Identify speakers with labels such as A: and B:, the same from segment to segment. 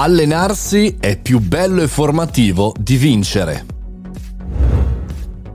A: Allenarsi è più bello e formativo di vincere.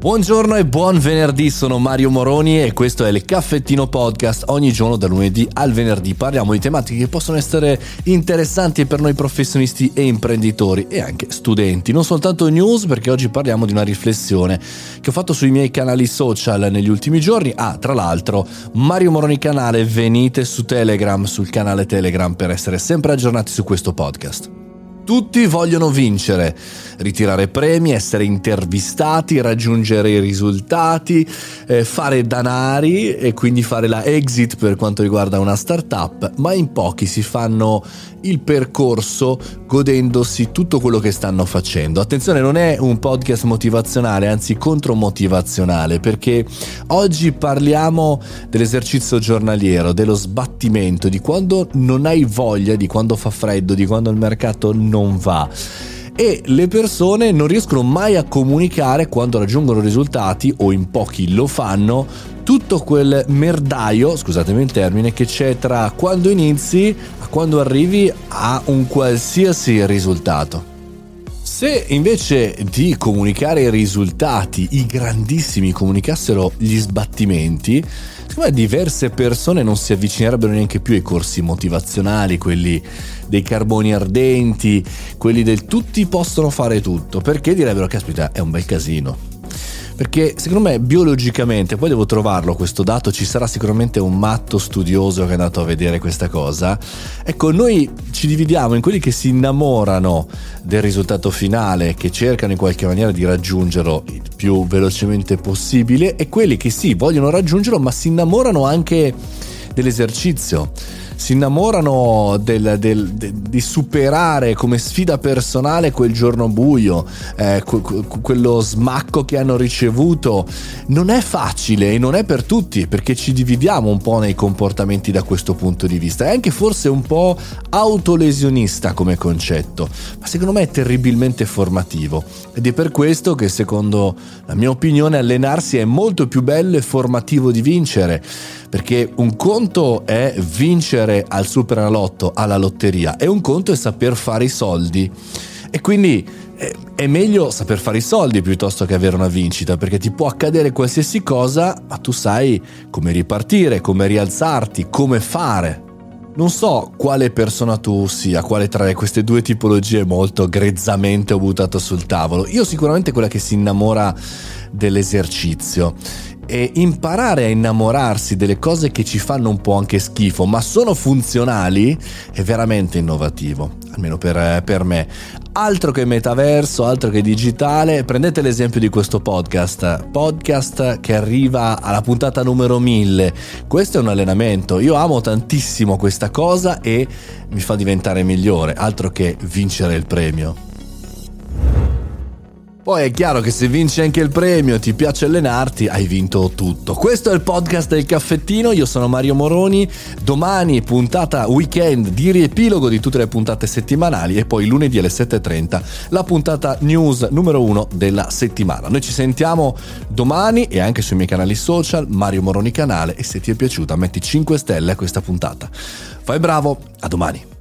A: Buongiorno e buon venerdì, sono Mario Moroni e questo è il Caffettino Podcast. Ogni giorno da lunedì al venerdì parliamo di tematiche che possono essere interessanti per noi professionisti e imprenditori e anche studenti. Non soltanto news perché oggi parliamo di una riflessione che ho fatto sui miei canali social negli ultimi giorni. Ah, tra l'altro, Mario Moroni canale, venite su Telegram, sul canale Telegram per essere sempre aggiornati su questo podcast. Tutti vogliono vincere, ritirare premi, essere intervistati, raggiungere i risultati, eh, fare danari e quindi fare la exit per quanto riguarda una startup, ma in pochi si fanno il percorso godendosi tutto quello che stanno facendo. Attenzione, non è un podcast motivazionale, anzi contromotivazionale, perché oggi parliamo dell'esercizio giornaliero, dello sbattimento, di quando non hai voglia, di quando fa freddo, di quando il mercato non non va e le persone non riescono mai a comunicare quando raggiungono risultati o in pochi lo fanno tutto quel merdaio, scusatemi il termine, che c'è tra quando inizi a quando arrivi a un qualsiasi risultato. Se invece di comunicare i risultati i grandissimi comunicassero gli sbattimenti, secondo me diverse persone non si avvicinerebbero neanche più ai corsi motivazionali, quelli dei carboni ardenti, quelli del tutti possono fare tutto, perché direbbero caspita è un bel casino perché secondo me biologicamente, poi devo trovarlo questo dato, ci sarà sicuramente un matto studioso che è andato a vedere questa cosa. Ecco, noi ci dividiamo in quelli che si innamorano del risultato finale, che cercano in qualche maniera di raggiungerlo il più velocemente possibile, e quelli che sì, vogliono raggiungerlo, ma si innamorano anche dell'esercizio si innamorano del, del, de, di superare come sfida personale quel giorno buio, eh, que, quello smacco che hanno ricevuto. Non è facile e non è per tutti perché ci dividiamo un po' nei comportamenti da questo punto di vista. È anche forse un po' autolesionista come concetto, ma secondo me è terribilmente formativo. Ed è per questo che secondo la mia opinione allenarsi è molto più bello e formativo di vincere perché un conto è vincere al Superalotto, alla lotteria, e un conto è saper fare i soldi. E quindi eh, è meglio saper fare i soldi piuttosto che avere una vincita, perché ti può accadere qualsiasi cosa, ma tu sai come ripartire, come rialzarti, come fare. Non so quale persona tu sia, quale tra queste due tipologie molto grezzamente ho buttato sul tavolo. Io sicuramente quella che si innamora dell'esercizio e imparare a innamorarsi delle cose che ci fanno un po' anche schifo, ma sono funzionali, è veramente innovativo, almeno per, per, me. Altro che metaverso, altro che digitale, prendete l'esempio di questo podcast, podcast che arriva alla puntata numero 1000. Questo è un allenamento, io amo tantissimo questa cosa e mi fa diventare migliore, altro che vincere il premio. Poi è chiaro che se vinci anche il premio, ti piace allenarti, hai vinto tutto. Questo è il podcast del caffettino, io sono Mario Moroni, domani puntata weekend di riepilogo di tutte le puntate settimanali e poi lunedì alle 7.30 la puntata news numero uno della settimana. Noi ci sentiamo domani e anche sui miei canali social, Mario Moroni canale e se ti è piaciuta metti 5 stelle a questa puntata. Fai bravo, a domani.